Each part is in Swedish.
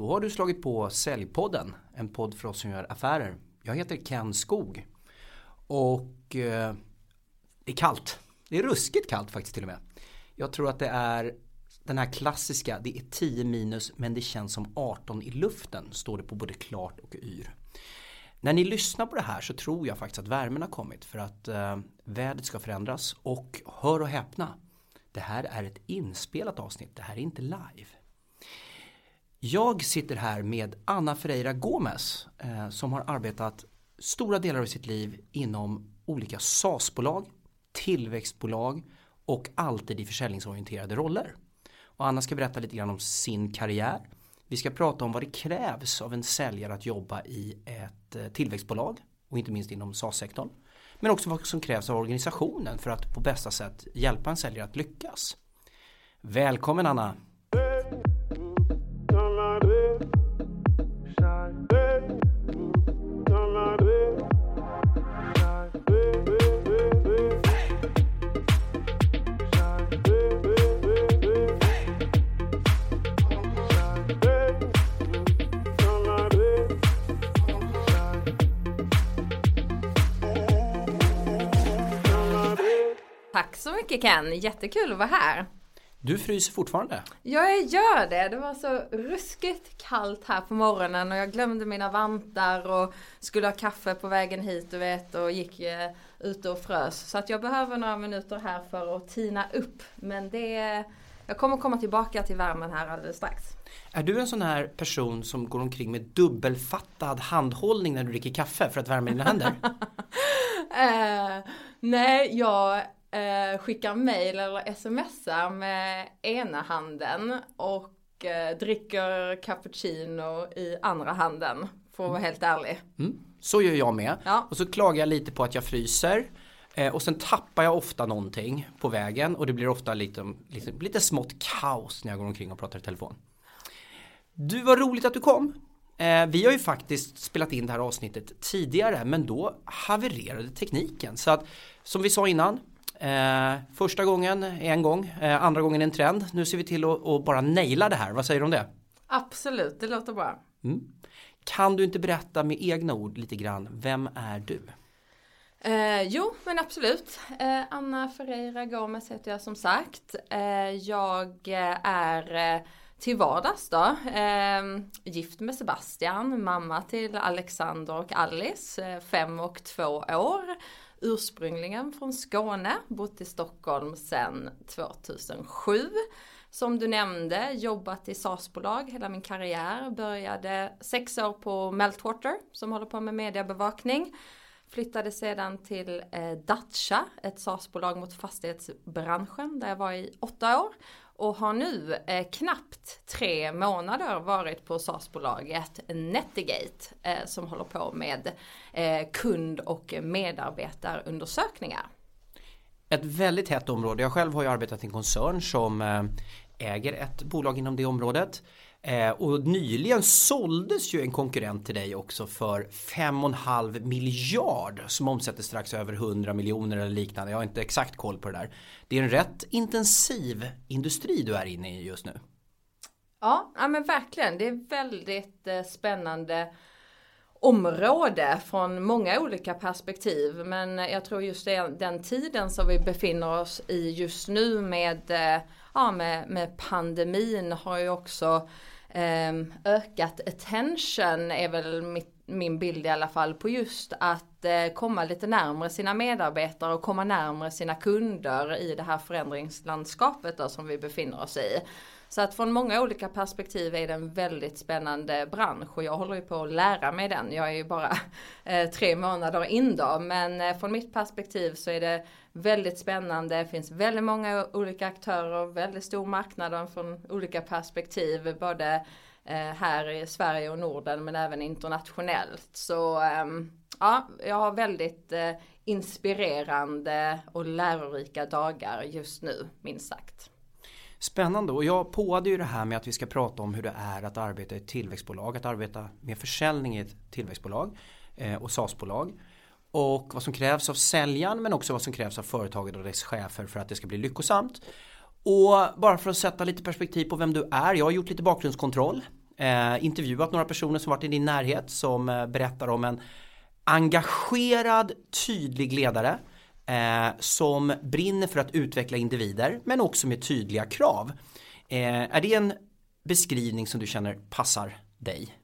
Då har du slagit på Säljpodden, en podd för oss som gör affärer. Jag heter Ken Skog. Och eh, det är kallt. Det är ruskigt kallt faktiskt till och med. Jag tror att det är den här klassiska, det är 10 minus men det känns som 18 i luften, står det på både klart och yr. När ni lyssnar på det här så tror jag faktiskt att värmen har kommit för att eh, vädret ska förändras och hör och häpna, det här är ett inspelat avsnitt, det här är inte live. Jag sitter här med Anna Ferreira Gomes eh, som har arbetat stora delar av sitt liv inom olika SAS-bolag, tillväxtbolag och alltid i försäljningsorienterade roller. Och Anna ska berätta lite grann om sin karriär. Vi ska prata om vad det krävs av en säljare att jobba i ett eh, tillväxtbolag och inte minst inom SAS-sektorn. Men också vad som krävs av organisationen för att på bästa sätt hjälpa en säljare att lyckas. Välkommen Anna! Så mycket Ken, jättekul att vara här. Du fryser fortfarande. Jag gör det, det var så ruskigt kallt här på morgonen och jag glömde mina vantar och skulle ha kaffe på vägen hit du vet och gick eh, ute och frös. Så att jag behöver några minuter här för att tina upp. Men det, jag kommer komma tillbaka till värmen här alldeles strax. Är du en sån här person som går omkring med dubbelfattad handhållning när du dricker kaffe för att värma dina händer? Eh, nej, jag eh, skickar mail eller smsar med ena handen och eh, dricker cappuccino i andra handen. För att vara helt ärlig. Mm. Så gör jag med. Ja. Och så klagar jag lite på att jag fryser. Eh, och sen tappar jag ofta någonting på vägen och det blir ofta lite, lite, lite smått kaos när jag går omkring och pratar i telefon. Du, var roligt att du kom. Eh, vi har ju faktiskt spelat in det här avsnittet tidigare men då havererade tekniken. Så att som vi sa innan, eh, första gången en gång, eh, andra gången en trend. Nu ser vi till att, att bara naila det här. Vad säger du om det? Absolut, det låter bra. Mm. Kan du inte berätta med egna ord lite grann, vem är du? Eh, jo, men absolut. Eh, Anna Ferreira Gomes heter jag som sagt. Eh, jag är eh, till vardags då eh, gift med Sebastian, mamma till Alexander och Alice, eh, fem och två år. Ursprungligen från Skåne, bott i Stockholm sedan 2007. Som du nämnde, jobbat i SAS-bolag hela min karriär. Började sex år på Meltwater som håller på med mediebevakning. Flyttade sedan till eh, Dacia, ett SAS-bolag mot fastighetsbranschen där jag var i åtta år. Och har nu eh, knappt tre månader varit på SAS-bolaget Netigate eh, som håller på med eh, kund och medarbetarundersökningar. Ett väldigt hett område. Jag själv har ju arbetat i en koncern som eh, äger ett bolag inom det området. Eh, och nyligen såldes ju en konkurrent till dig också för 5,5 miljard som omsätter strax över 100 miljoner eller liknande. Jag har inte exakt koll på det där. Det är en rätt intensiv industri du är inne i just nu. Ja, ja men verkligen. Det är väldigt eh, spännande område från många olika perspektiv. Men eh, jag tror just det, den tiden som vi befinner oss i just nu med, eh, ja, med, med pandemin har ju också eh, ökat attention är väl mitt, min bild i alla fall på just att eh, komma lite närmare sina medarbetare och komma närmare sina kunder i det här förändringslandskapet då, som vi befinner oss i. Så att från många olika perspektiv är det en väldigt spännande bransch och jag håller ju på att lära mig den. Jag är ju bara eh, tre månader in då men eh, från mitt perspektiv så är det väldigt spännande. Det finns väldigt många olika aktörer, väldigt stor marknad från olika perspektiv både eh, här i Sverige och Norden men även internationellt. Så ehm, ja, jag har väldigt inspirerande och lärorika dagar just nu minst sagt. Spännande och jag påade ju det här med att vi ska prata om hur det är att arbeta i ett tillväxtbolag, att arbeta med försäljning i ett tillväxtbolag eh, och SAS-bolag. Och vad som krävs av säljaren men också vad som krävs av företaget och dess chefer för att det ska bli lyckosamt. Och bara för att sätta lite perspektiv på vem du är, jag har gjort lite bakgrundskontroll. eh, intervjuat några personer som varit i din närhet som eh, berättar om en engagerad, tydlig ledare eh, som brinner för att utveckla individer men också med tydliga krav. Eh, är det en beskrivning som du känner passar dig?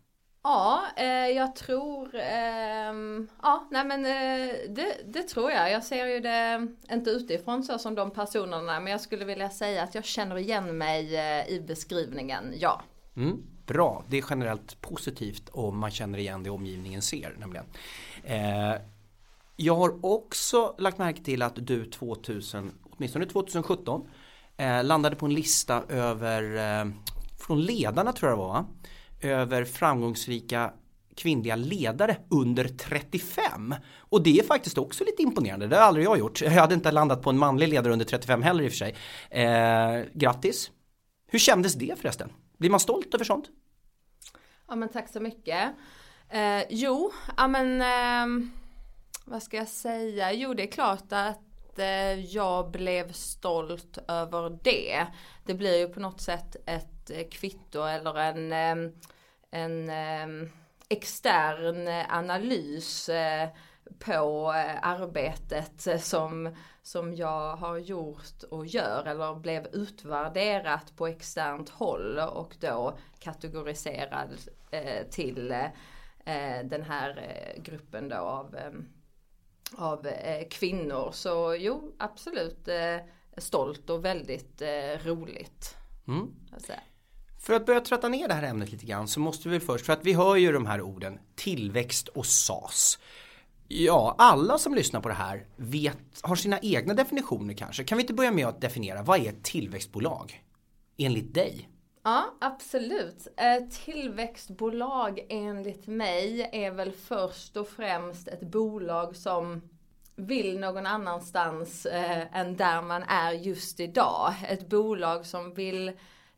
Ja, eh, jag tror, eh, ja, nej men eh, det, det, tror jag. Jag ser ju det inte utifrån så som de personerna, men jag skulle vilja säga att jag känner igen mig eh, i beskrivningen, ja. Mm, bra, det är generellt positivt om man känner igen det omgivningen ser nämligen. Jag har också lagt märke till att du 2000, åtminstone 2017, eh, landade på en lista över, eh, från ledarna tror jag det var, va? över framgångsrika kvinnliga ledare under 35. Och det är faktiskt också lite imponerande, det har aldrig jag gjort. Jag hade inte landat på en manlig ledare under 35 heller i och för sig. Eh, grattis! Hur kändes det förresten? Blir man stolt över sånt? Ja men tack så mycket. Eh, jo, ja men eh, vad ska jag säga? Jo det är klart att eh, jag blev stolt över det. Det blir ju på något sätt ett eh, kvitto eller en, eh, en eh, extern analys eh, på arbetet som, som jag har gjort och gör eller blev utvärderat på externt håll och då kategoriserad till den här gruppen då av, av kvinnor. Så jo, absolut stolt och väldigt roligt. Mm. För att börja trötta ner det här ämnet lite grann så måste vi först, för att vi hör ju de här orden tillväxt och SAS. Ja, alla som lyssnar på det här vet, har sina egna definitioner kanske. Kan vi inte börja med att definiera, vad är ett tillväxtbolag? Enligt dig? Ja, absolut. Eh, tillväxtbolag enligt mig är väl först och främst ett bolag som vill någon annanstans eh, än där man är just idag. Ett bolag som vill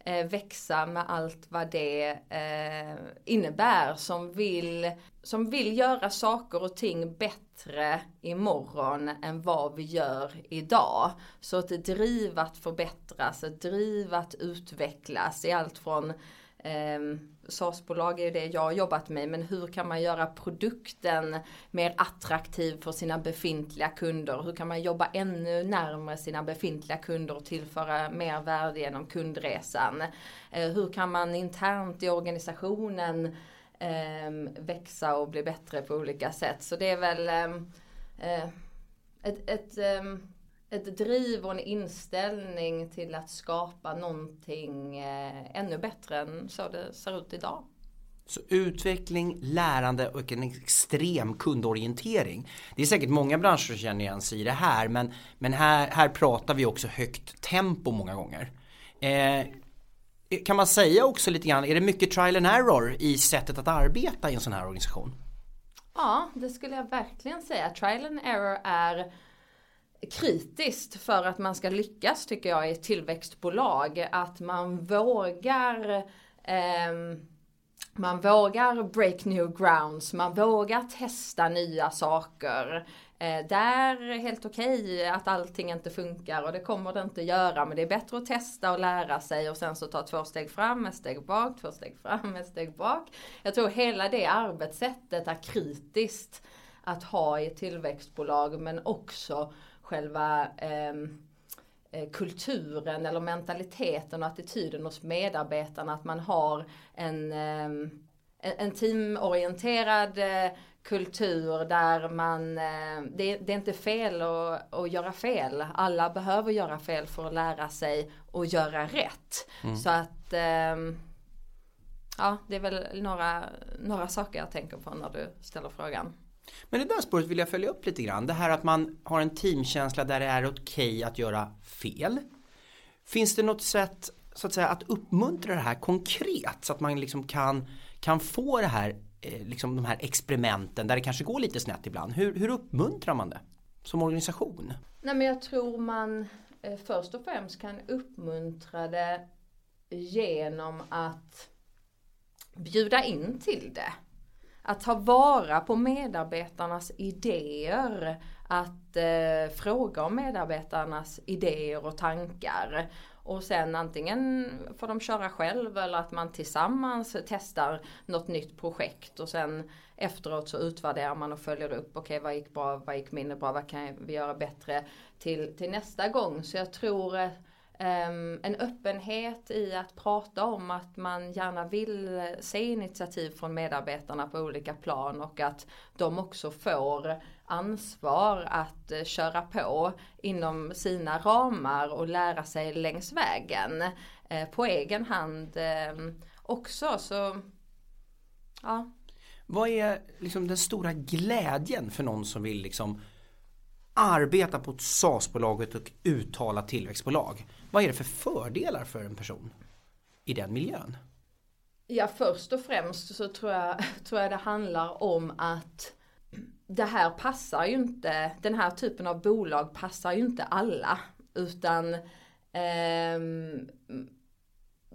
Eh, växa med allt vad det eh, innebär. Som vill, som vill göra saker och ting bättre imorgon än vad vi gör idag. Så ett driv att förbättras, ett driv att utvecklas i allt från eh, SaaS-bolag är det jag har jobbat med, men hur kan man göra produkten mer attraktiv för sina befintliga kunder? Hur kan man jobba ännu närmare sina befintliga kunder och tillföra mer värde genom kundresan? Eh, hur kan man internt i organisationen eh, växa och bli bättre på olika sätt? Så det är väl ehm, eh, ett, ett ehm, ett driv och en inställning till att skapa någonting eh, ännu bättre än så det ser ut idag. Så utveckling, lärande och en extrem kundorientering. Det är säkert många branscher som känner igen sig i det här men, men här, här pratar vi också högt tempo många gånger. Eh, kan man säga också lite grann, är det mycket trial and error i sättet att arbeta i en sån här organisation? Ja, det skulle jag verkligen säga. Trial and error är kritiskt för att man ska lyckas tycker jag i ett tillväxtbolag. Att man vågar eh, man vågar break new grounds, man vågar testa nya saker. Eh, det är helt okej okay att allting inte funkar och det kommer det inte göra men det är bättre att testa och lära sig och sen så ta två steg fram, ett steg bak, två steg fram, ett steg bak. Jag tror hela det arbetssättet är kritiskt att ha i ett tillväxtbolag men också själva ehm, eh, kulturen eller mentaliteten och attityden hos medarbetarna. Att man har en, eh, en teamorienterad eh, kultur där man, eh, det, det, är inte fel att, att, göra fel. Alla behöver göra fel för att lära sig och göra rätt. Mm. Så att ehm, Ja, det är väl några, några saker jag tänker på när du ställer frågan. Men det där spåret vill jag följa upp lite grann. Det här att man har en teamkänsla där det är okej okay att göra fel. Finns det något sätt så att säga att uppmuntra det här konkret så att man liksom kan, kan få det här, eh, liksom de här experimenten där det kanske går lite snett ibland. Hur, hur uppmuntrar man det som organisation? Nej men jag tror man eh, först och främst kan uppmuntra det genom att bjuda in till det att ta vara på medarbetarnas idéer, att eh, fråga om medarbetarnas idéer och tankar. Och sen antingen får de köra själv eller att man tillsammans testar något nytt projekt och sen efteråt så utvärderar man och följer upp. Okej okay, vad gick bra, vad gick mindre bra, vad kan vi göra bättre till, till nästa gång. Så jag tror eh, Um, en öppenhet i att prata om att man gärna vill se initiativ från medarbetarna på olika plan och att de också får ansvar att uh, köra på inom sina ramar och lära sig längs vägen uh, på egen hand uh, också. Så ja. Vad är liksom den stora glädjen för någon som vill liksom arbeta på ett SAS-bolag och ett uttalat tillväxtbolag? Vad är det för fördelar för en person i den miljön? Ja först och främst så tror jag, tror jag det handlar om att det här passar ju inte, den här typen av bolag passar ju inte alla. Utan eh,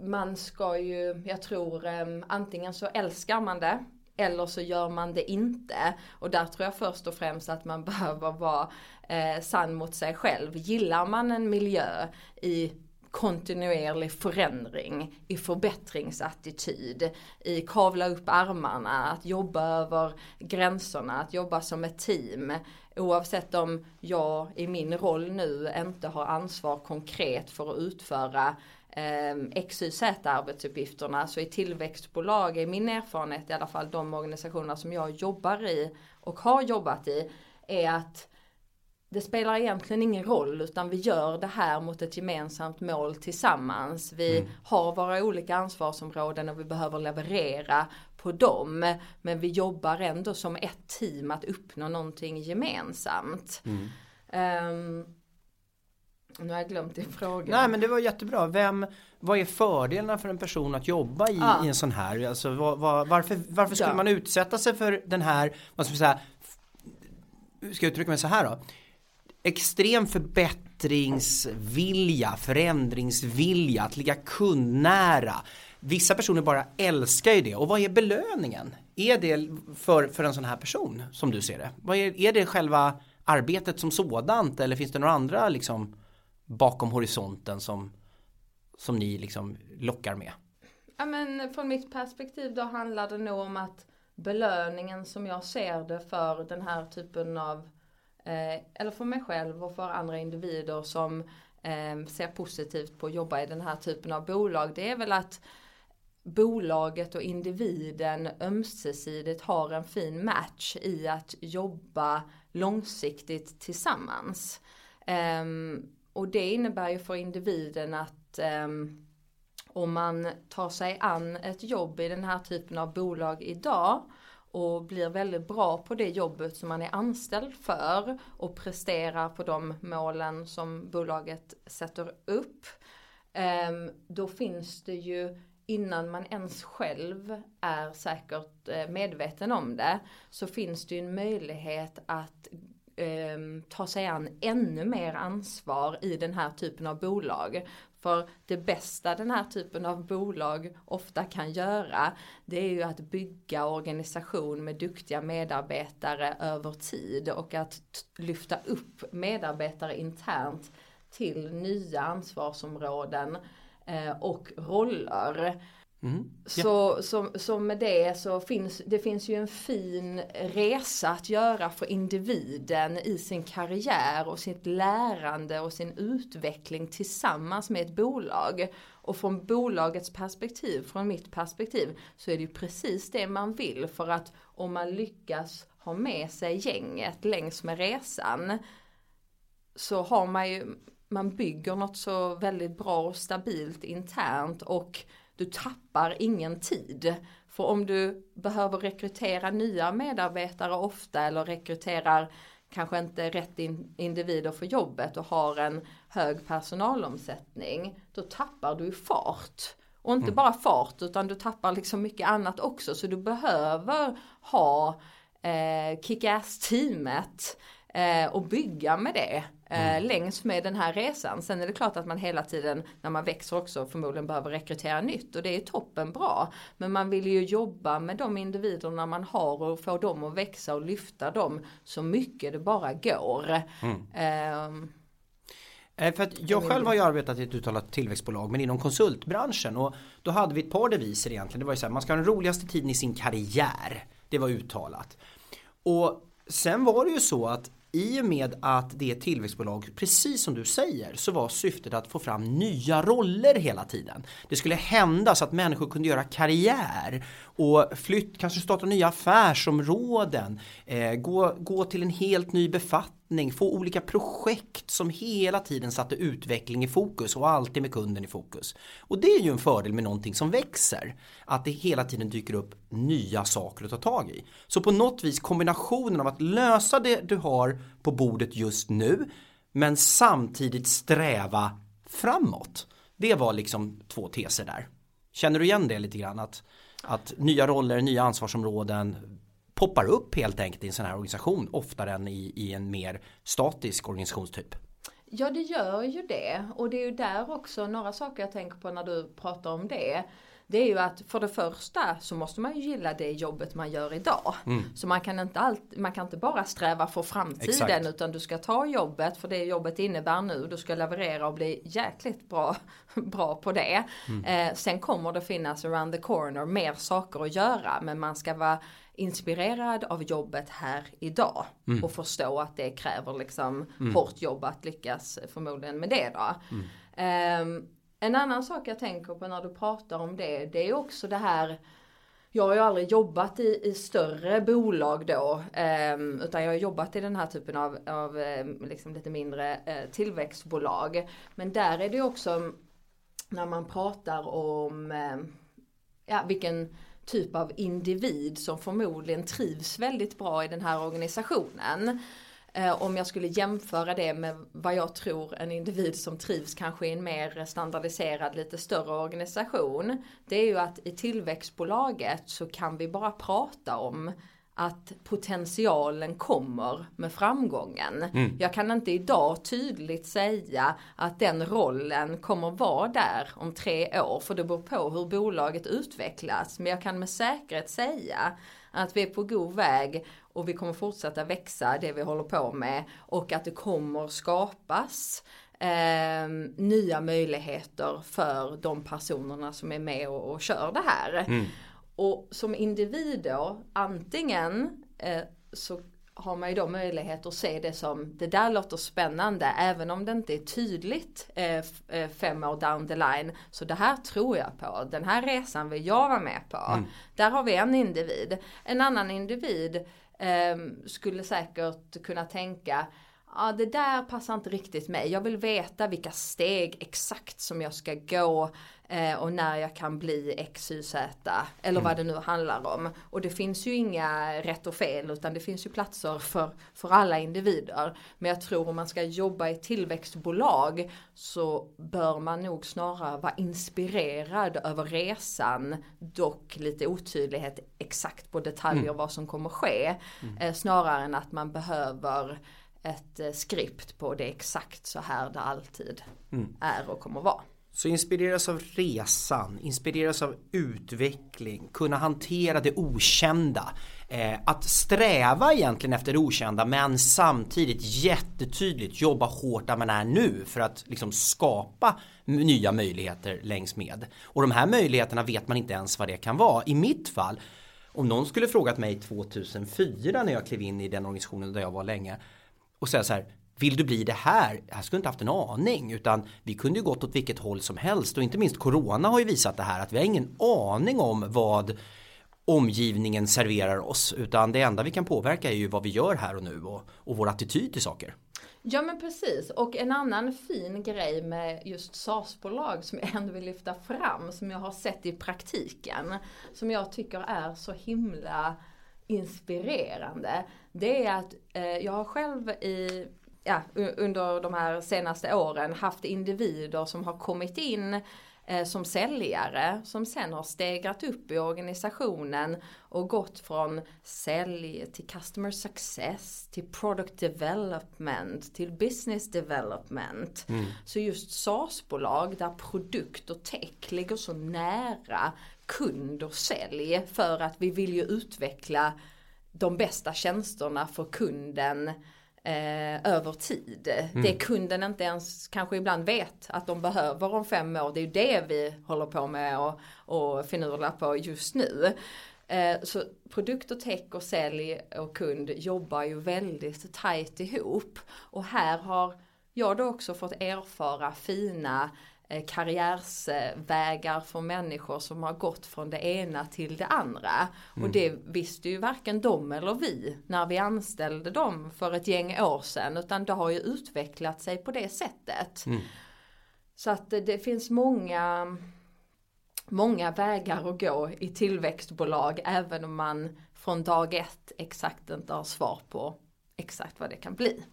man ska ju, jag tror eh, antingen så älskar man det eller så gör man det inte. Och där tror jag först och främst att man behöver vara eh, sann mot sig själv. Gillar man en miljö i kontinuerlig förändring, i förbättringsattityd, i kavla upp armarna, att jobba över gränserna, att jobba som ett team. Oavsett om jag i min roll nu inte har ansvar konkret för att utföra eh, XYZ arbetsuppgifterna. Så i tillväxtbolag är min erfarenhet i alla fall de organisationer som jag jobbar i och har jobbat i är att det spelar egentligen ingen roll utan vi gör det här mot ett gemensamt mål tillsammans. Vi mm. har våra olika ansvarsområden och vi behöver leverera på dem. Men vi jobbar ändå som ett team att uppnå någonting gemensamt. Mm. Um, nu har jag glömt din fråga. Nej men det var jättebra. Vem, vad är fördelarna för en person att jobba i, ah. i en sån här? Alltså, var, var, varför, varför skulle ja. man utsätta sig för den här, vad ska man säga, ska jag uttrycka mig så här då? extrem förbättringsvilja, förändringsvilja, att ligga kundnära. Vissa personer bara älskar ju det och vad är belöningen? Är det för, för en sån här person som du ser det? Vad är, är det själva arbetet som sådant eller finns det några andra liksom bakom horisonten som, som ni liksom lockar med? Ja men från mitt perspektiv då handlar det nog om att belöningen som jag ser det för den här typen av Eh, eller för mig själv och för andra individer som eh, ser positivt på att jobba i den här typen av bolag. Det är väl att bolaget och individen ömsesidigt har en fin match i att jobba långsiktigt tillsammans. Um, och det innebär ju för individen att ehm, om man tar sig an ett jobb i den här typen av bolag idag och blir väldigt bra på det jobbet som man är anställd för och presterar på de målen som bolaget sätter upp. Ehm, då finns det ju innan man ens själv är säkert eh, medveten om det så finns det ju en möjlighet att eh, ta sig an ännu mer ansvar i den här typen av bolag. För det bästa den här typen av bolag ofta kan göra det är ju att bygga organisation med duktiga medarbetare över tid och att lyfta upp medarbetare internt till nya ansvarsområden eh, och roller. Mm. Så, så, så med det så finns det finns ju en fin resa att göra för individen i sin karriär och sitt lärande och sin utveckling tillsammans med ett bolag. Och från bolagets perspektiv, från mitt perspektiv, så är det ju precis det man vill för att om man lyckas ha med sig gänget längs med resan så har man ju, man bygger något så väldigt bra och stabilt internt och du tappar ingen tid. För om du behöver rekrytera nya medarbetare ofta eller rekryterar kanske inte rätt individer för jobbet och har en hög personalomsättning, då tappar du fart. Och inte mm. bara fart utan du tappar liksom mycket annat också så du behöver ha eh, kick-ass teamet eh, och bygga med det mm. längs med den här resan. Sen är det klart att man hela tiden när man växer också förmodligen behöver rekrytera nytt och det är toppen bra. Men man vill ju jobba med de individerna man har och få dem att växa och lyfta dem så mycket det bara går. Mm. Eh, Eh, för att jag själv har ju arbetat i ett uttalat tillväxtbolag men inom konsultbranschen och då hade vi ett par deviser egentligen. Det var ju så här, man ska ha den roligaste tiden i sin karriär. Det var uttalat. Och sen var det ju så att i och med att det är ett tillväxtbolag, precis som du säger, så var syftet att få fram nya roller hela tiden. Det skulle hända så att människor kunde göra karriär och flytt, kanske starta nya affärsområden, eh, gå, gå till en helt ny befattning, få olika projekt som hela tiden satte utveckling i fokus och alltid med kunden i fokus. Och det är ju en fördel med någonting som växer, att det hela tiden dyker upp nya saker att ta tag i. Så på något vis kombinationen av att lösa det du har på bordet just nu, men samtidigt sträva framåt. Det var liksom två teser där. Känner du igen det lite grann? Att att nya roller, nya ansvarsområden poppar upp helt enkelt i en sån här organisation oftare än i, i en mer statisk organisationstyp. Ja det gör ju det och det är ju där också några saker jag tänker på när du pratar om det det är ju att för det första så måste man ju gilla det jobbet man gör idag. Mm. Så man kan, inte allt, man kan inte bara sträva för framtiden Exakt. utan du ska ta jobbet för det jobbet innebär nu. Du ska leverera och bli jäkligt bra, bra på det. Mm. Eh, sen kommer det finnas around the corner mer saker att göra men man ska vara inspirerad av jobbet här idag mm. och förstå att det kräver liksom mm. hårt jobb att lyckas förmodligen med det då. Um, en annan sak jag tänker på när du pratar om det, det är också det här jag har ju aldrig jobbat i, i större bolag då, eh, utan jag har jobbat i den här typen av, av eh, liksom lite mindre eh, tillväxtbolag. Men där är det också när man pratar om ehm, ja, vilken typ av individ som förmodligen trivs väldigt bra i den här organisationen. Eh, om jag skulle jämföra det med vad jag tror en individ som trivs kanske i en mer standardiserad, lite större organisation. Det är ju att i tillväxtbolaget så kan vi bara prata om att potentialen kommer med framgången. Mm. Jag kan inte idag tydligt säga att den rollen kommer vara där om tre år för det beror på hur bolaget utvecklas. Men jag kan med säkerhet säga att vi är på god väg och vi kommer fortsätta växa det vi håller på med och att det kommer skapas eh, nya möjligheter för de personerna som är med och, och kör det här. Mm. Och som individ då, antingen eh, så har man ju då möjlighet att se det som det där låter spännande även om det inte är tydligt eh, eh, fem år down the line. Så det här tror jag på, den här resan vill jag vara med på. Mm. Där har vi en individ. En annan individ eh, skulle säkert kunna tänka ja det där passar inte riktigt mig. Jag vill veta vilka steg exakt som jag ska gå eh, och när jag kan bli X, Y, Z eller mm. vad det nu handlar om. Och det finns ju inga rätt och fel utan det finns ju platser för, för alla individer. Men jag tror om man ska jobba i tillväxtbolag så bör man nog snarare vara inspirerad över resan. Dock lite otydlighet exakt på detaljer mm. vad som kommer ske. Mm. Eh, snarare än att man behöver ett eh, skript på det exakt så här det alltid mm. är och kommer vara. Så inspireras av resan, inspireras av utveckling, kunna hantera det okända. Eh, att sträva egentligen efter det okända men samtidigt jättetydligt jobba hårt där man är nu för att liksom skapa nya möjligheter längs med. Och de här möjligheterna vet man inte ens vad det kan vara. I mitt fall, om någon skulle frågat mig 2004 när jag klev in i den organisationen där jag var länge och säga så här vill du bli det här? Jag skulle inte haft en aning utan vi kunde ju gått åt vilket håll som helst och inte minst Corona har ju visat det här att vi har ingen aning om vad omgivningen serverar oss utan det enda vi kan påverka är ju vad vi gör här och nu och, och vår attityd till saker. Ja men precis och en annan fin grej med just SaaS-bolag som jag ändå vill lyfta fram som jag har sett i praktiken som jag tycker är så himla inspirerande. Det är att eh, jag har själv i ja, under de här senaste åren haft individer som har kommit in eh, som säljare som sen har stegrat upp i organisationen och gått från sälj till customer success till product development till business development. Mm. Så just SaaS-bolag där produkt och tech ligger så nära kund och sälj för att vi vill ju utveckla de bästa tjänsterna för kunden eh, över tid. Mm. Det kunden inte ens kanske ibland vet att de behöver om fem år. Det är ju det vi håller på med och, och finurlar på just nu. Eh, så produkt och tech och sälj och kund jobbar ju väldigt tajt ihop. Och här har jag då också fått erfara fina karriärsvägar för människor som har gått från det ena till det andra. Mm. Och det visste ju varken de eller vi när vi anställde dem för ett gäng år sedan. Utan det har ju utvecklat sig på det sättet. Mm. Så att det finns många många vägar att gå i tillväxtbolag även om man från dag ett exakt inte har svar på exakt vad det kan bli.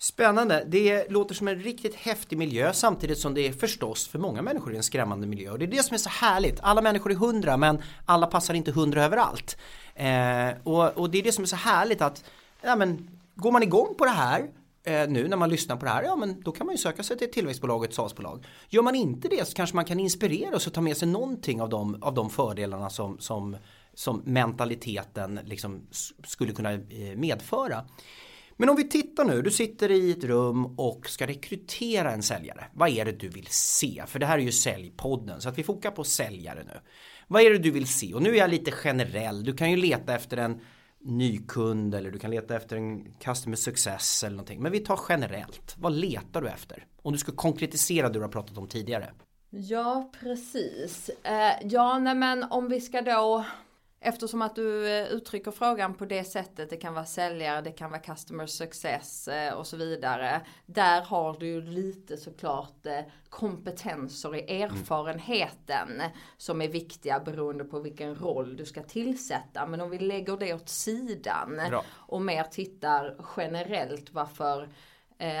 Spännande, det låter som en riktigt häftig miljö samtidigt som det är förstås för många människor en skrämmande miljö och det är det som är så härligt. Alla människor är hundra men alla passar inte hundra överallt. Eh, och, och, det är det som är så härligt att ja, men, går man igång på det här eh, nu när man lyssnar på det här, ja men då kan man ju söka sig till tillväxtbolaget tillväxtbolag och ett SAS-bolag. Gör man inte det så kanske man kan inspireras och ta med sig någonting av de, av de fördelarna som, som, som mentaliteten liksom skulle kunna eh, medföra. Men om vi tittar nu, du sitter i ett rum och ska rekrytera en säljare. Vad är det du vill se? För det här är ju säljpodden så att vi fokar på säljare nu. Vad är det du vill se? Och nu är jag lite generell. Du kan ju leta efter en ny kund eller du kan leta efter en customer success eller någonting. Men vi tar generellt. Vad letar du efter? Om du ska konkretisera det du har pratat om tidigare. Ja, precis. Eh, ja, nej men om vi ska då Eftersom att du eh, uttrycker frågan på det sättet, det kan vara säljare, det kan vara customer success eh, och så vidare. Där har du ju lite såklart eh, kompetenser i erfarenheten mm. som är viktiga beroende på vilken roll du ska tillsätta. Men om vi lägger det åt sidan Bra. och mer tittar generellt varför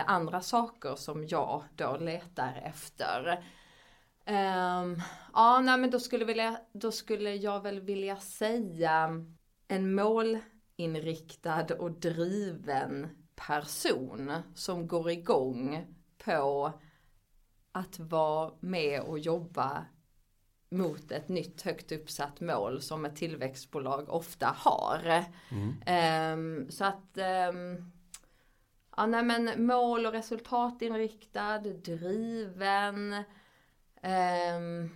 andra saker som jag då letar efter. Um, ja, nej men då skulle, vilja, då skulle jag väl vilja säga en målinriktad och driven person som går igång på att vara med och jobba mot ett nytt högt uppsatt mål som ett tillväxtbolag ofta har. Mm. Um, så att um, Ja nej men mål och resultatinriktad, driven, Um,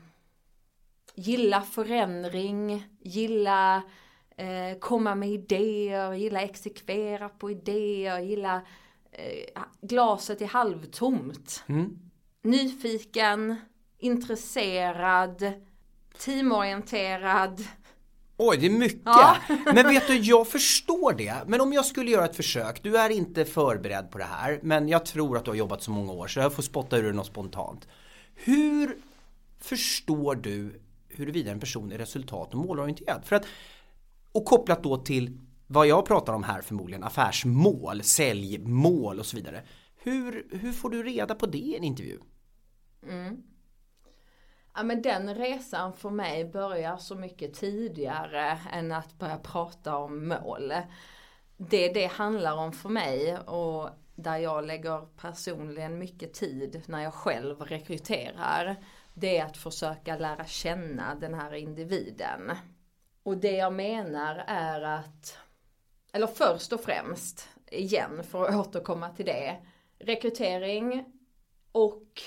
gilla förändring, gilla eh, komma med idéer, gilla exekvera på idéer, gilla eh, glaset är halvtomt. Mm. Nyfiken, intresserad, teamorienterad. Oj, det är mycket. Ja. men vet du, jag förstår det. Men om jag skulle göra ett försök. Du är inte förberedd på det här. Men jag tror att du har jobbat så många år så jag får spotta ur det något spontant. Hur förstår du huruvida en person är resultat och målorienterad? För att, och kopplat då till vad jag pratar om här förmodligen, affärsmål, säljmål och så vidare. Hur, hur får du reda på det i en intervju? Mm. Ja men den resan för mig börjar så mycket tidigare än att börja prata om mål. Det det handlar om för mig och där jag lägger personligen mycket tid när jag själv rekryterar. Det är att försöka lära känna den här individen. Och det jag menar är att, eller först och främst, igen för att återkomma till det, rekrytering och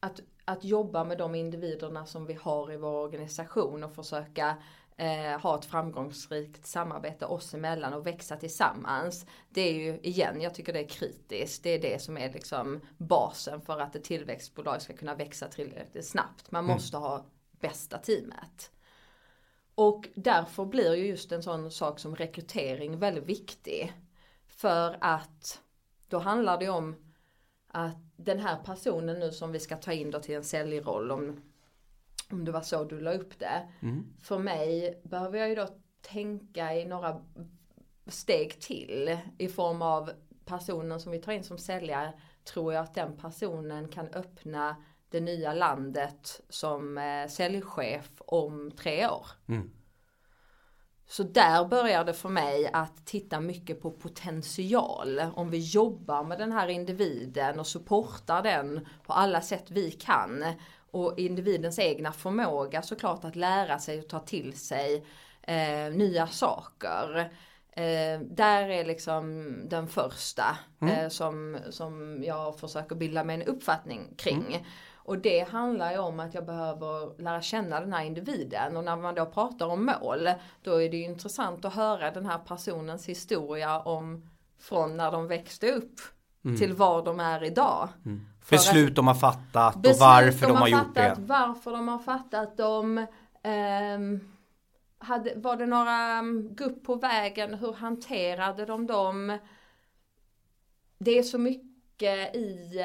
att, att jobba med de individerna som vi har i vår organisation och försöka eh, ha ett framgångsrikt samarbete oss emellan och växa tillsammans. Det är ju igen, jag tycker det är kritiskt. Det är det som är liksom basen för att ett tillväxtbolag ska kunna växa tillräckligt snabbt. Man mm. måste ha bästa teamet. Och därför blir ju just en sån sak som rekrytering väldigt viktig. För att då handlar det om att den här personen nu som vi ska ta in då till en säljroll om om det var så du la upp det. Mm. För mig behöver jag ju då tänka i några steg till i form av personen som vi tar in som säljare tror jag att den personen kan öppna det nya landet som eh, säljchef om tre år. Mm. Så där börjar det för mig att titta mycket på potential. Om vi jobbar med den här individen och supportar den på alla sätt vi kan och individens egna förmåga såklart att lära sig och ta till sig eh, nya saker. Eh, där är liksom den första mm. eh, som, som jag försöker bilda mig en uppfattning kring. Mm. Och det handlar ju om att jag behöver lära känna den här individen och när man då pratar om mål då är det ju intressant att höra den här personens historia om från när de växte upp mm. till var de är idag. Mm. Beslut de har fattat och varför de, de har, gjort fattat, det. Varför de har fattat dem. Um, hade, var det några um, gupp på vägen? Hur hanterade de dem? Det är så mycket i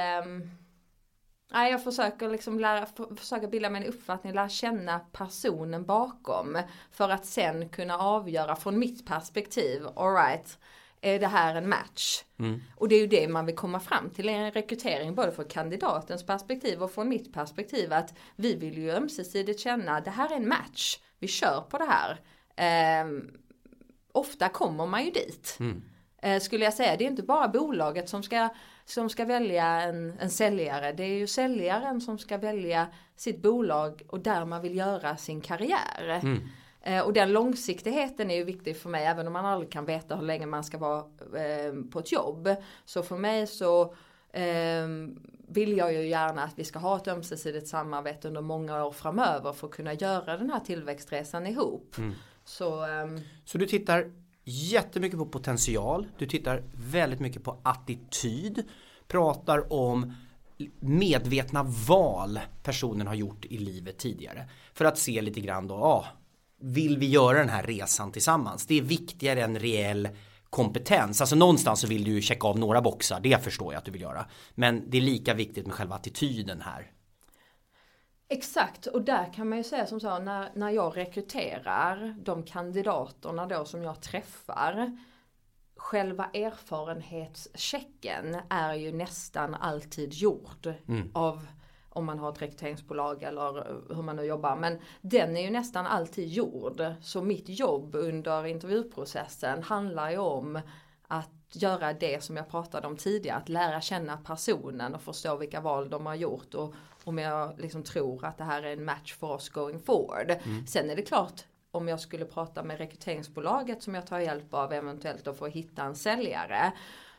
Nej, jag försöker liksom lära, försöka bilda mig en uppfattning, lära känna personen bakom. För att sen kunna avgöra från mitt perspektiv, alright, är det här en match? Mm. Och det är ju det man vill komma fram till i en rekrytering, både från kandidatens perspektiv och från mitt perspektiv. Att vi vill ju ömsesidigt känna, att det här är en match, vi kör på det här. Eh, ofta kommer man ju dit. Mm. Eh, skulle jag säga, det är inte bara bolaget som ska som ska välja en, en säljare. Det är ju säljaren som ska välja sitt bolag och där man vill göra sin karriär. Mm. Eh, och den långsiktigheten är ju viktig för mig även om man aldrig kan veta hur länge man ska vara eh, på ett jobb. Så för mig så eh, vill jag ju gärna att vi ska ha ett ömsesidigt samarbete under många år framöver för att kunna göra den här tillväxtresan ihop. Mm. Så, ehm, så du tittar jättemycket på potential, du tittar väldigt mycket på attityd, pratar om medvetna val personen har gjort i livet tidigare. För att se lite grann då, ja, vill vi göra den här resan tillsammans? Det är viktigare än reell kompetens. Alltså någonstans så vill du ju checka av några boxar, det förstår jag att du vill göra. Men det är lika viktigt med själva attityden här. Exakt, och där kan man ju säga som så när, när jag rekryterar de kandidaterna då som jag träffar Själva erfarenhetschecken är ju nästan alltid gjord mm. av om man har ett rekryteringsbolag eller hur man nu jobbar. Men den är ju nästan alltid gjord. Så mitt jobb under intervjuprocessen handlar ju om att göra det som jag pratade om tidigare, att lära känna personen och förstå vilka val de har gjort och om jag liksom tror att det här är en match för oss going forward. Mm. Sen är det klart om jag skulle prata med rekryteringsbolaget som jag tar hjälp av eventuellt då för att hitta en säljare.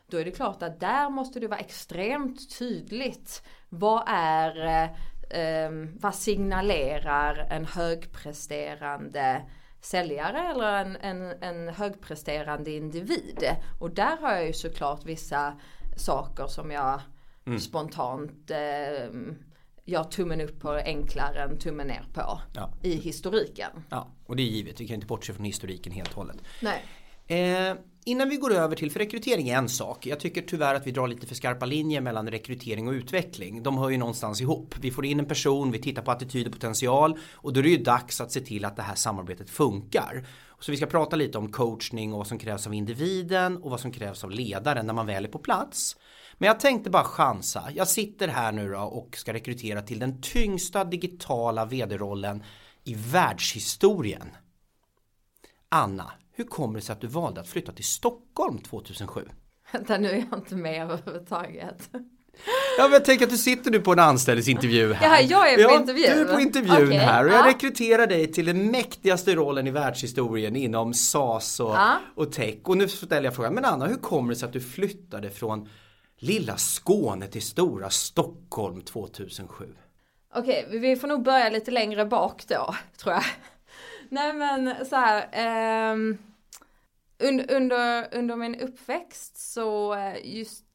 Då är det klart att där måste det vara extremt tydligt. Vad är, eh, vad signalerar en högpresterande säljare eller en, en, en högpresterande individ. Och där har jag ju såklart vissa saker som jag mm. spontant eh, gör tummen upp på enklare än tummen ner på ja. i historiken. Ja, och det är givet. Vi kan inte bortse från historiken helt och hållet. Nej. Eh, innan vi går över till, för rekrytering är en sak. Jag tycker tyvärr att vi drar lite för skarpa linjer mellan rekrytering och utveckling. De hör ju någonstans ihop. Vi får in en person, vi tittar på attityd och potential och då är det ju dags att se till att det här samarbetet funkar. Så vi ska prata lite om coachning och vad som krävs av individen och vad som krävs av ledaren när man väl är på plats. Men jag tänkte bara chansa. Jag sitter här nu då och ska rekrytera till den tyngsta digitala vd-rollen i världshistorien. Anna, hur kommer det sig att du valde att flytta till Stockholm 2007? Vänta nu är jag inte med överhuvudtaget. Ja men jag tänker att du sitter nu på en anställningsintervju här. Ja, jag är på ja, intervju. Du är på intervjun okay. här och jag ja. rekryterar dig till den mäktigaste rollen i världshistorien inom SAS och, ja. och tech. Och nu ställer jag frågan, men Anna hur kommer det sig att du flyttade från lilla Skåne till stora Stockholm 2007? Okej, okay, vi får nog börja lite längre bak då, tror jag. Nej men så här. Eh, under, under, under min uppväxt så eh, just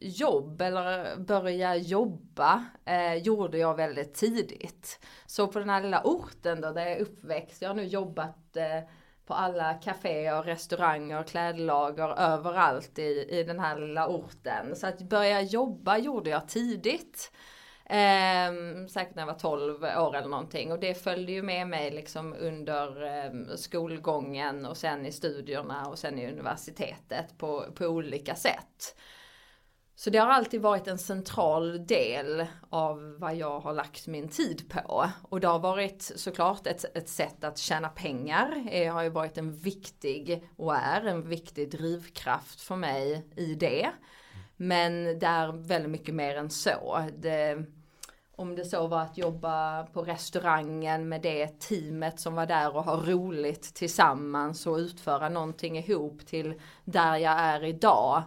jobb eller börja jobba eh, gjorde jag väldigt tidigt. Så på den här lilla orten då där jag är uppväxt, jag har nu jobbat eh, på alla kaféer, restauranger, klädlager överallt i, i den här lilla orten. Så att börja jobba gjorde jag tidigt. Eh, säkert när jag var 12 år eller någonting och det följde ju med mig liksom under eh, skolgången och sen i studierna och sen i universitetet på, på olika sätt. Så det har alltid varit en central del av vad jag har lagt min tid på. Och det har varit såklart ett, ett sätt att tjäna pengar. Det har ju varit en viktig och är en viktig drivkraft för mig i det. Men det är väldigt mycket mer än så. Det, om det så var att jobba på restaurangen med det teamet som var där och ha roligt tillsammans och utföra någonting ihop till där jag är idag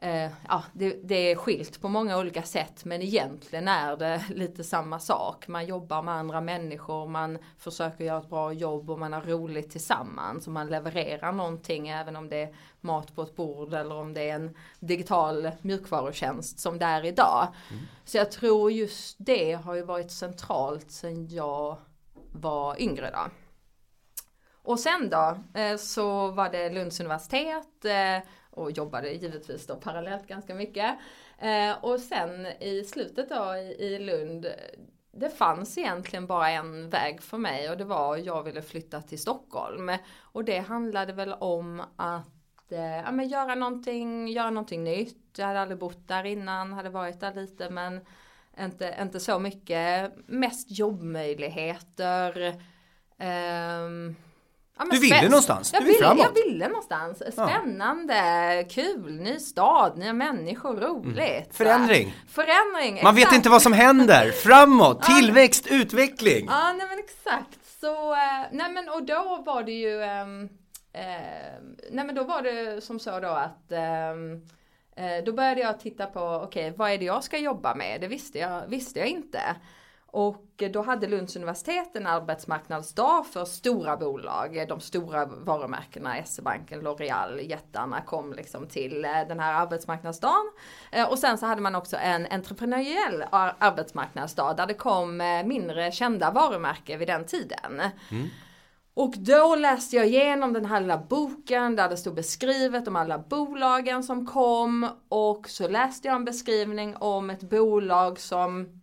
eh, ja, det, det, är skilt på många olika sätt men egentligen är det lite samma sak. Man jobbar med andra människor, man försöker göra ett bra jobb och man har roligt tillsammans och man levererar någonting även om det är mat på ett bord eller om det är en digital mjukvarutjänst som det är idag. Mm. Så jag tror just det har ju varit centralt sedan jag var yngre då. Och sen då eh, så var det Lunds universitet eh, och jobbade givetvis då parallellt ganska mycket. Eh, och sen i slutet då i, Lund, det fanns egentligen bara en väg för mig och det var jag ville flytta till Stockholm. Och det handlade väl om att eh, ja, men göra, någonting, göra någonting nytt. Jag hade aldrig bott där innan, hade varit där lite men inte, inte så mycket. Mest jobbmöjligheter. Eh, Ja, du ville någonstans, jag du vill ville, framåt. Jag ville någonstans. Spännande, ja. kul, ny stad, nya människor, roligt. Mm. Förändring. Förändring, Man vet inte vad som händer. Framåt, tillväxt, utveckling. Ja, nej men exakt. Så, eh, nej men och då var det ju, uh, nej men då var det som så då att um, då började jag titta på, okej okay, vad är det jag ska jobba med? Det visste jag, visste jag inte. Och då hade Lunds universitet en arbetsmarknadsdag för stora bolag. De stora varumärkena, SE-banken, L'Oreal, jättarna kom liksom till eh, den här arbetsmarknadsdagen. Eh, och sen så hade man också en entreprenöriell arbetsmarknadsdag där det kom eh, mindre kända varumärken vid den tiden. Mm. Och då läste jag igenom den här lilla boken där det stod beskrivet om alla bolagen som kom och så läste jag en beskrivning om ett bolag som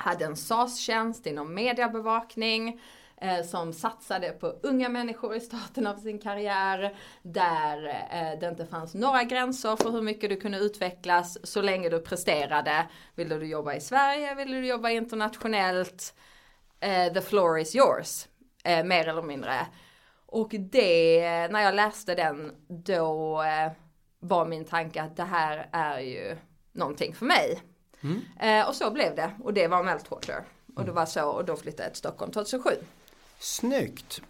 hade en SAS-tjänst inom mediebevakning eh, som satsade på unga människor i starten av sin karriär. Där eh, det inte fanns några gränser för hur mycket du kunde utvecklas så länge du presterade. Ville du jobba i Sverige, ville du jobba internationellt. Eh, the floor is yours, mer eller mindre. Och det, när jag läste den, då var min tanke att det här är ju någonting för mig. Mm. Eh, och så blev det och det var Meltwater. Och det var så och då flyttade jag till Stockholm 2007. Snyggt!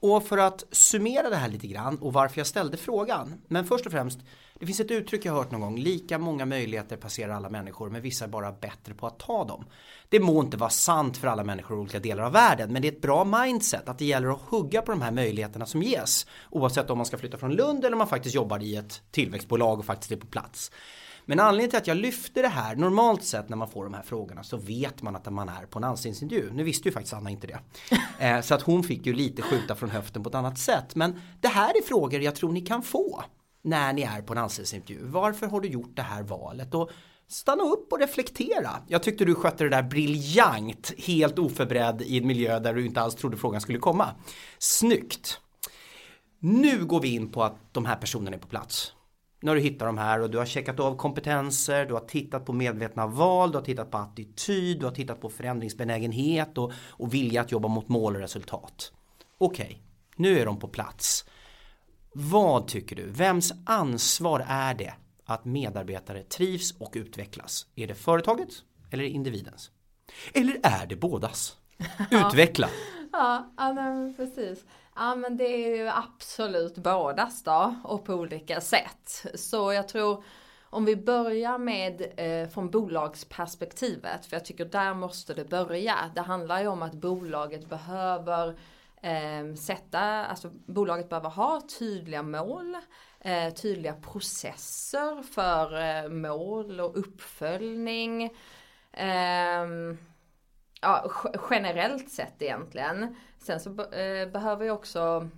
Och för att summera det här lite grann och varför jag ställde frågan. Men först och främst, det finns ett uttryck jag hört någon gång. Lika många möjligheter passerar alla människor men vissa är bara bättre på att ta dem. Det må inte vara sant för alla människor i olika delar av världen men det är ett bra mindset att det gäller att hugga på de här möjligheterna som ges. Oavsett om man ska flytta från Lund eller om man faktiskt jobbar i ett tillväxtbolag och faktiskt är på plats. Men anledningen till att jag lyfter det här, normalt sett när man får de här frågorna så vet man att man är på en anställningsintervju. Nu visste ju faktiskt Anna inte det. Eh, så att hon fick ju lite skjuta från höften på ett annat sätt. Men det här är frågor jag tror ni kan få när ni är på en anställningsintervju. Varför har du gjort det här valet? Och stanna upp och reflektera. Jag tyckte du skötte det där briljant, helt oförberedd i en miljö där du inte alls trodde frågan skulle komma. Snyggt! Nu går vi in på att de här personerna är på plats när du hittar de här och du har checkat av kompetenser, du har tittat på medvetna val, du har tittat på attityd, du har tittat på förändringsbenägenhet och, och vilja att jobba mot mål och resultat. Okej, okay, nu är de på plats. Vad tycker du? Vems ansvar är det att medarbetare trivs och utvecklas? Är det företagets eller individens? Eller är det bådas? Utveckla! ja, ja precis. Ja men det är ju absolut bådas då och på olika sätt. Så jag tror om vi börjar med eh, från bolagsperspektivet, för jag tycker där måste det börja. Det handlar ju om att bolaget behöver eh, sätta, alltså bolaget behöver ha tydliga mål, eh, tydliga processer för eh, mål och uppföljning. Ehm, ja, generellt sett egentligen. Sen så eh, behöver ju också,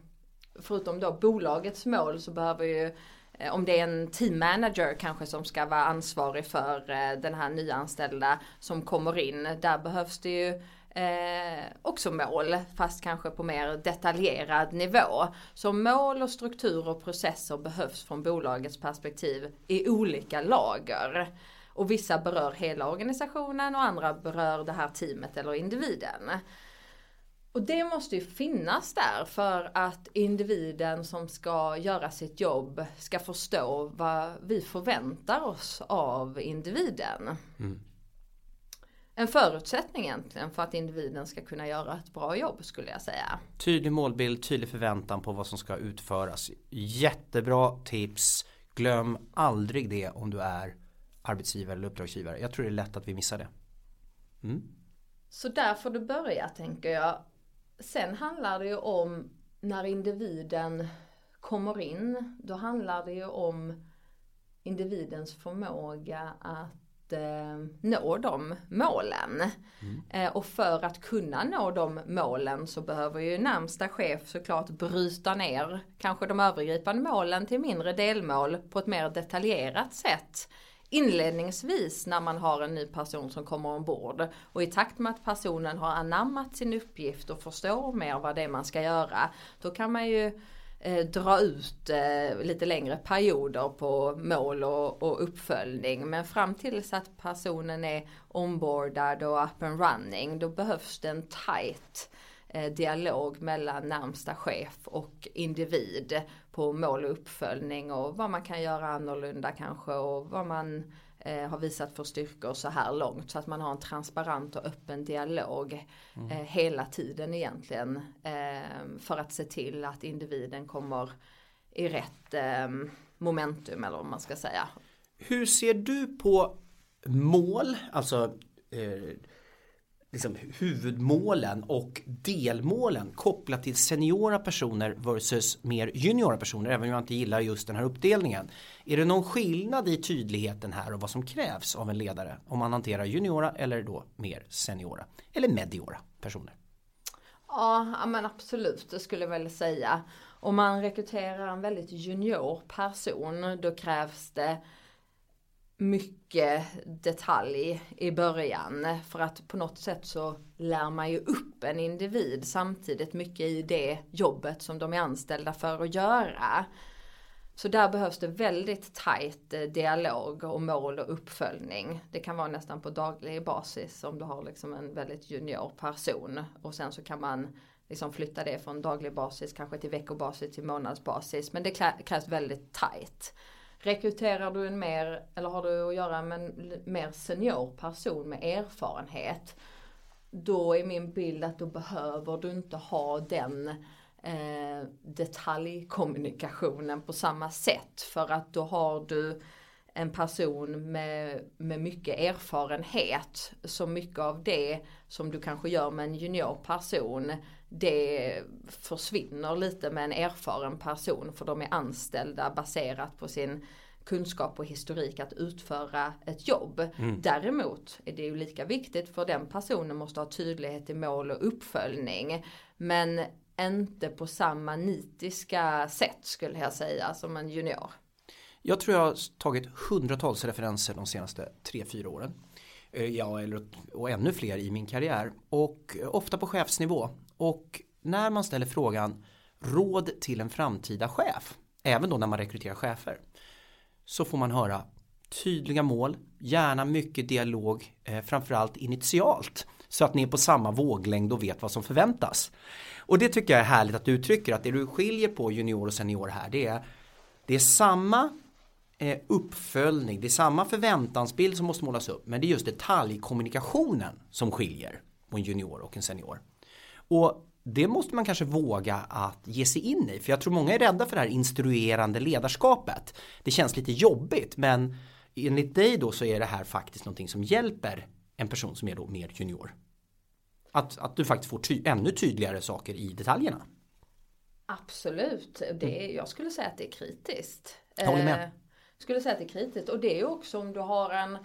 förutom då bolagets mål så behöver ju eh, om det är en team manager kanske som ska vara ansvarig för eh, den här nyanställda som kommer in. Där behövs det ju eh, också mål fast kanske på mer detaljerad nivå. Så mål och struktur och processer behövs från bolagets perspektiv i olika lager. Och vissa berör hela organisationen och andra berör det här teamet eller individen. Och det måste ju finnas där för att individen som ska göra sitt jobb ska förstå vad vi förväntar oss av individen. Mm. en förutsättning egentligen för att individen ska kunna göra ett bra jobb skulle jag säga. Tydlig målbild, tydlig förväntan på vad som ska utföras. Jättebra tips. Glöm aldrig det om du är arbetsgivare eller uppdragsgivare. Jag tror det är lätt att vi missar det. Mm. Så där får du börja tänker jag. Sen handlar det ju om när individen kommer in. Då handlar det ju om individens förmåga att eh, nå de målen. Mm. Eh, och för att kunna nå de målen så behöver ju närmsta chef såklart bryta ner kanske de övergripande målen till mindre delmål på ett mer detaljerat sätt inledningsvis när man har en ny person som kommer ombord och i takt med att personen har anammat sin uppgift och förstår mer vad det är man ska göra då kan man ju eh, dra ut eh, lite längre perioder på mål och, och, uppföljning. Men fram tills att personen är ombordad och up and running då behövs det en tight eh, dialog mellan närmsta chef och individ på mål och uppföljning och vad man kan göra annorlunda kanske och vad man eh, har visat för styrkor så här långt. Så att man har en transparent och öppen dialog mm. eh, hela tiden egentligen. Eh, för att se till att individen kommer i rätt eh, momentum eller vad man ska säga. Hur ser du på mål, alltså eh, liksom huvudmålen och delmålen kopplat till seniora personer versus mer juniora personer även om jag inte gillar just den här uppdelningen. Är det någon skillnad i tydligheten här och vad som krävs av en ledare om man hanterar juniora eller då mer seniora eller mediora personer? Ja, men absolut, det skulle jag väl säga. Om man rekryterar en väldigt junior person då krävs det mycket detalj i början. För att på något sätt så lär man ju upp en individ samtidigt mycket i det jobbet som de är anställda för att göra. Så där behövs det väldigt tajt eh, dialog och mål och uppföljning. Det kan vara nästan på daglig basis om du har liksom en väldigt junior person. Och sen så kan man liksom flytta det från daglig basis kanske till veckobasis till månadsbasis. Men det krävs väldigt tajt. Rekryterar du en mer, eller har du att göra med en mer senior person med erfarenhet. Då är min bild att då behöver du inte ha den eh, detaljkommunikationen på samma sätt. För att då har du en person med, med mycket erfarenhet. Så mycket av det som du kanske gör med en junior person det försvinner lite med en erfaren person för de är anställda baserat på sin kunskap och historik att utföra ett jobb. Mm. Däremot är det ju lika viktigt för den personen måste ha tydlighet i mål och uppföljning. Men inte på samma nitiska sätt skulle jag säga som en junior. Jag tror jag har tagit hundratals referenser de senaste 3-4 åren. Eh, ja, eller, och ännu fler i min karriär. Och ofta på chefsnivå. Och när man ställer frågan råd till en framtida chef. Även då när man rekryterar chefer. Så får man höra tydliga mål, gärna mycket dialog, eh, framförallt initialt. Så att ni är på samma våglängd och vet vad som förväntas. Och det tycker jag är härligt att du uttrycker att det du skiljer på junior och senior här det är det är samma eh, uppföljning, det är samma förväntansbild som måste målas upp men det är just detaljkommunikationen som skiljer på en junior och en senior. Och det måste man kanske våga att ge sig in i för jag tror många är rädda för det här instruerande ledarskapet. Det känns lite jobbigt men enligt dig då så är det här faktiskt någonting som hjälper en person som är då mer junior. Att, att du faktiskt får ty ännu tydligare saker i detaljerna. Absolut, det är, jag skulle säga att det är kritiskt. Jag håller med. Eh, skulle säga att det är kritiskt och det är också om du har en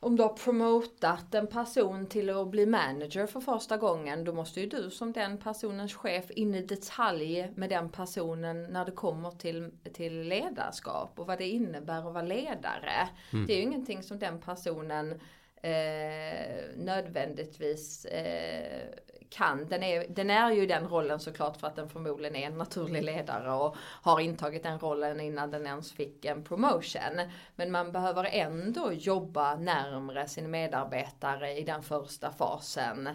om du har promotat en person till att bli manager för första gången då måste ju du som den personens chef in i detalj med den personen när det kommer till, till ledarskap och vad det innebär att vara ledare. Mm. Det är ju ingenting som den personen eh, nödvändigtvis eh, kan. Den är, den är ju den rollen såklart för att den förmodligen är en naturlig ledare och har intagit den rollen innan den ens fick en promotion. Men man behöver ändå jobba närmre sin medarbetare i den första fasen.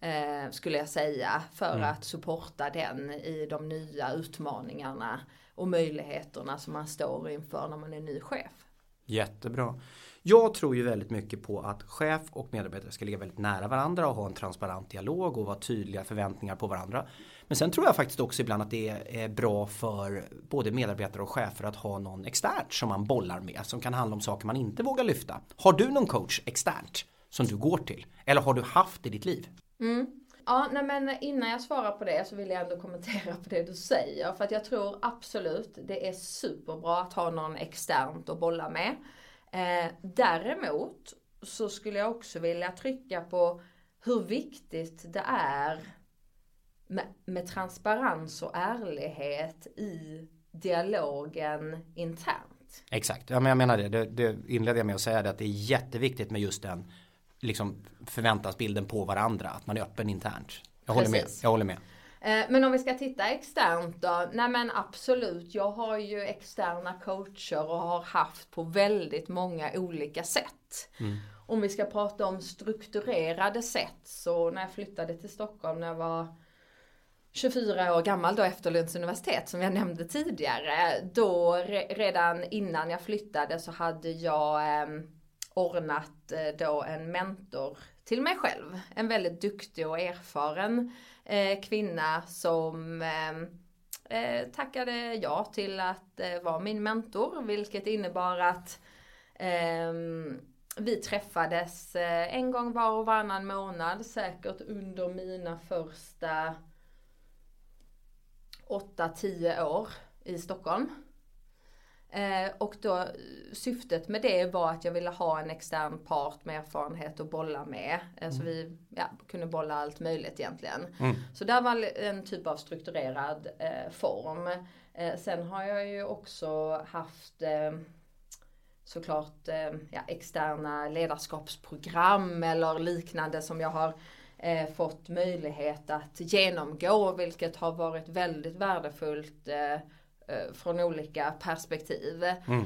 Eh, skulle jag säga för mm. att supporta den i de nya utmaningarna och möjligheterna som man står inför när man är ny chef. Jättebra. Jag tror ju väldigt mycket på att chef och medarbetare ska ligga väldigt nära varandra och ha en transparent dialog och vara tydliga förväntningar på varandra. Men sen tror jag faktiskt också ibland att det är bra för både medarbetare och chefer att ha någon externt som man bollar med som kan handla om saker man inte vågar lyfta. Har du någon coach externt som du går till? Eller har du haft i ditt liv? Mm. Ja, nej men innan jag svarar på det så vill jag ändå kommentera på det du säger. För att jag tror absolut det är superbra att ha någon externt att bolla med. Eh, däremot så skulle jag också vilja trycka på hur viktigt det är med, med transparens och ärlighet i dialogen internt. Exakt, ja, men jag menar det. det. Det inledde jag med att säga det att det är jätteviktigt med just den liksom förväntansbilden på varandra. Att man är öppen internt. Jag håller med. Jag håller med. Eh, men om vi ska titta externt då? Nej men absolut, jag har ju externa coacher och har haft på väldigt många olika sätt. Mm. Om vi ska prata om strukturerade sätt så när jag flyttade till Stockholm när jag var 24 år gammal då efter Lunds universitet som jag nämnde tidigare. Då redan innan jag flyttade så hade jag eh, ordnat eh, då en mentor till mig själv. En väldigt duktig och erfaren eh, kvinna som ehm, eh, tackade ja till att eh, vara min mentor. Vilket innebar att ehm, vi träffades eh, en gång var och varannan månad. Säkert under mina första 8-10 år i Stockholm. Eh, och då syftet med det var att jag ville ha en extern part med erfarenhet att bolla med. Eh, mm. Så vi ja, kunde bolla allt möjligt egentligen. Mm. Så där var en typ av strukturerad eh, form. Eh, sen har jag ju också haft eh, såklart eh, ja, externa ledarskapsprogram eller liknande som jag har fått möjlighet att genomgå vilket har varit väldigt värdefullt från olika perspektiv. Mm.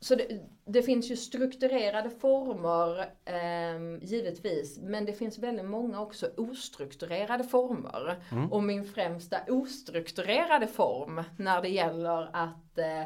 Så det, det, finns ju strukturerade former eh, givetvis men det finns väldigt många också ostrukturerade former. Mm. Och min främsta ostrukturerade form när det gäller att eh,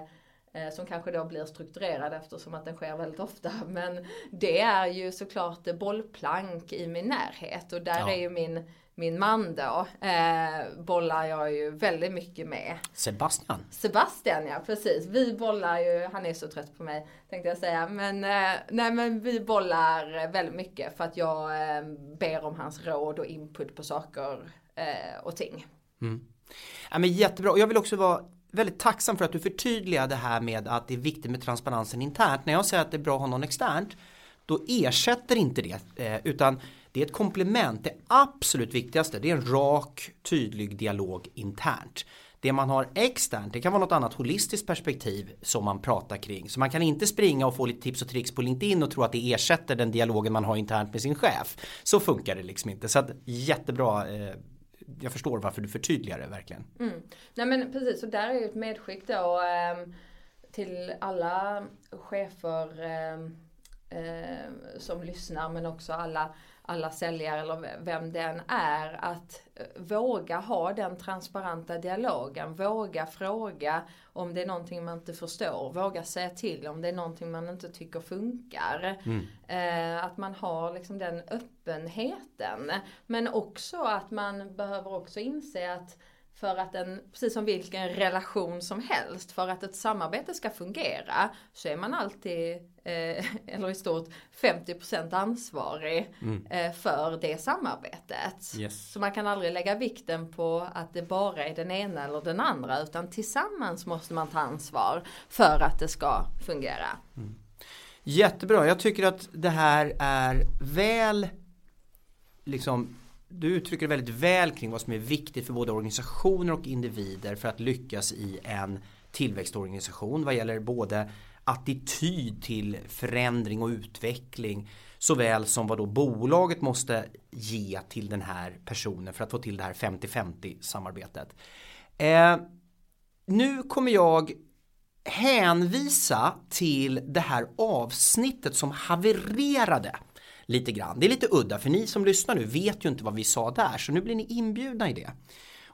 eh, som kanske då blir strukturerad eftersom att den sker väldigt ofta. Men det är ju såklart bollplank i min närhet och där ja. är ju min min man då, eh, bollar jag ju väldigt mycket med. Sebastian? Sebastian ja, precis. Vi bollar ju, han är så trött på mig tänkte jag säga. Men, eh, nej, men vi bollar väldigt mycket för att jag eh, ber om hans råd och input på saker eh, och ting. Mm. Ja, men jättebra, och jag vill också vara väldigt tacksam för att du förtydligar det här med att det är viktigt med transparensen internt. När jag säger att det är bra att ha någon externt, då ersätter inte det, eh, utan det är ett komplement. Det absolut viktigaste det är en rak, tydlig dialog internt. Det man har externt, det kan vara något annat holistiskt perspektiv som man pratar kring. Så man kan inte springa och få lite tips och tricks på LinkedIn och tro att det ersätter den dialogen man har internt med sin chef. Så funkar det liksom inte. Så att jättebra eh, jag förstår varför du förtydligar det verkligen. Mm. Nej men precis, så där är ju ett medskick då eh, till alla chefer eh, eh, som lyssnar men också alla alla säljare eller vem den är att eh, våga ha den transparenta dialogen. Våga fråga om det är någonting man inte förstår. Våga säga till om det är någonting man inte tycker funkar. Mm. Eh, att man har liksom den öppenheten. Men också att man behöver också inse att för att en, precis som vilken relation som helst, för att ett samarbete ska fungera så är man alltid, eh, eller i stort 50% ansvarig mm. eh, för det samarbetet. Yes. Så man kan aldrig lägga vikten på att det bara är den ena eller den andra utan tillsammans måste man ta ansvar för att det ska fungera. Mm. Jättebra, jag tycker att det här är väl liksom du uttrycker väldigt väl kring vad som är viktigt för både organisationer och individer för att lyckas i en tillväxtorganisation vad gäller både attityd till förändring och utveckling såväl som vad då bolaget måste ge till den här personen för att få till det här 50-50 samarbetet. Eh, nu kommer jag hänvisa till det här avsnittet som havererade lite grann. Det är lite udda för ni som lyssnar nu vet ju inte vad vi sa där så nu blir ni inbjudna i det.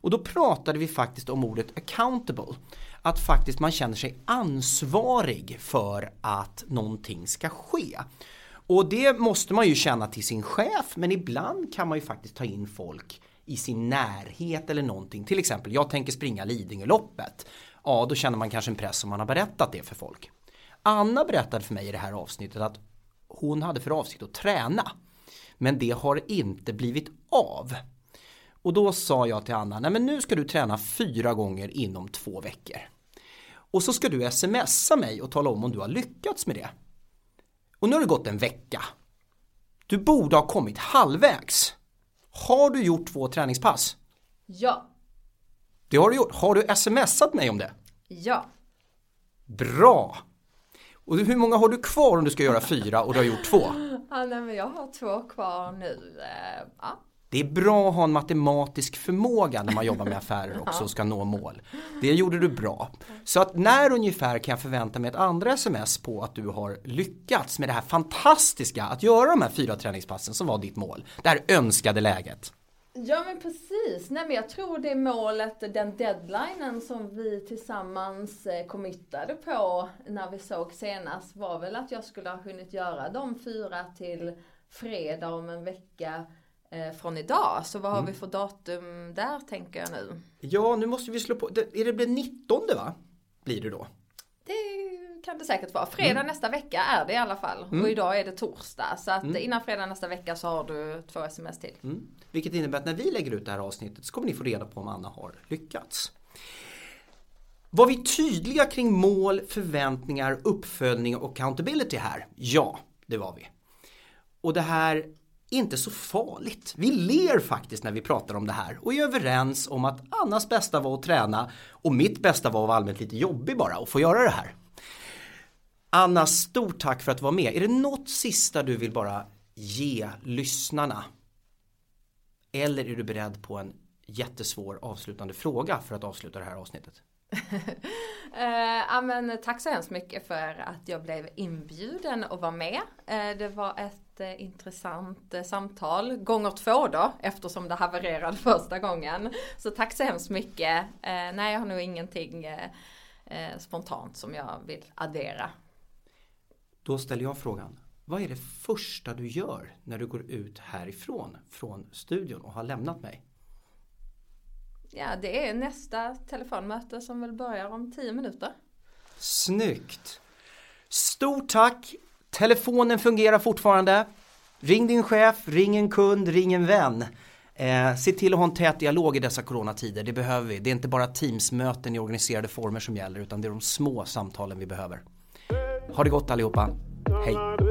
Och då pratade vi faktiskt om ordet accountable. Att faktiskt man känner sig ansvarig för att någonting ska ske. Och det måste man ju känna till sin chef men ibland kan man ju faktiskt ta in folk i sin närhet eller någonting. Till exempel, jag tänker springa Lidingöloppet. Ja, då känner man kanske en press om man har berättat det för folk. Anna berättade för mig i det här avsnittet att hon hade för avsikt att träna. Men det har inte blivit av. Och då sa jag till Anna, nej men nu ska du träna fyra gånger inom två veckor. Och så ska du smsa mig och tala om om du har lyckats med det. Och nu har det gått en vecka. Du borde ha kommit halvvägs. Har du gjort två träningspass? Ja. Det har du gjort. Har du smsat mig om det? Ja. Bra! Och hur många har du kvar om du ska göra fyra och du har gjort två? Ja, nej, men jag har två kvar nu. Eh, Ja. Det är bra att ha en matematisk förmåga när man jobbar med affärer också och ska nå mål. Det gjorde du bra. Så att när ungefär kan jag förvänta mig ett andra sms på att du har lyckats med det här fantastiska att göra de här fyra träningspassen som var ditt mål. Det här önskade läget. Ja men precis, nej men jag tror det målet, den deadlinen som vi tillsammans eh, committade på när vi såg senast var väl att jag skulle ha hunnit göra de fyra till fredag om en vecka eh, från idag. Så vad har vi för datum där tänker jag nu? Ja, nu måste vi slå på. Är det blir 19 va? Blir det då? Kan det säkert vara. Fredag nästa vecka är det i alla fall. Och idag är det torsdag. Så att innan fredag nästa vecka så har du två sms till. Mm. Vilket innebär att när vi lägger ut det här avsnittet så kommer ni få reda på om Anna har lyckats. Var vi tydliga kring mål, förväntningar, uppföljning och accountability här? Ja, det var vi. Och det här är inte så farligt. Vi ler faktiskt när vi pratar om det här och är överens om att Annas bästa var att träna och mitt bästa var att vara allmänt lite jobbig bara och få göra det här. Anna, stort tack för att du var med. Är det något sista du vill bara ge lyssnarna? Eller är du beredd på en jättesvår avslutande fråga för att avsluta det här avsnittet? Eh, men tack så hemskt mycket för att jag blev inbjuden att vara med. Eh, det var ett eh, intressant eh, samtal, gånger två då, eftersom det havererade första gången. Så tack så hemskt mycket. Eh, nej, jag har nog ingenting eh, eh, spontant som jag vill addera. Då ställer jag frågan. Vad är det första du gör när du går ut härifrån, från studion och har lämnat mig? Ja, det är nästa telefonmöte som väl börjar om tio minuter. Snyggt! Stort tack! Telefonen fungerar fortfarande. Ring din chef, ring en kund, ring en vän. Eh, se till att ha en tät dialog i dessa coronatider, det behöver vi. Det är inte bara Teamsmöten i organiserade former som gäller utan det är de små samtalen vi behöver. Ha det gott allihopa, hej!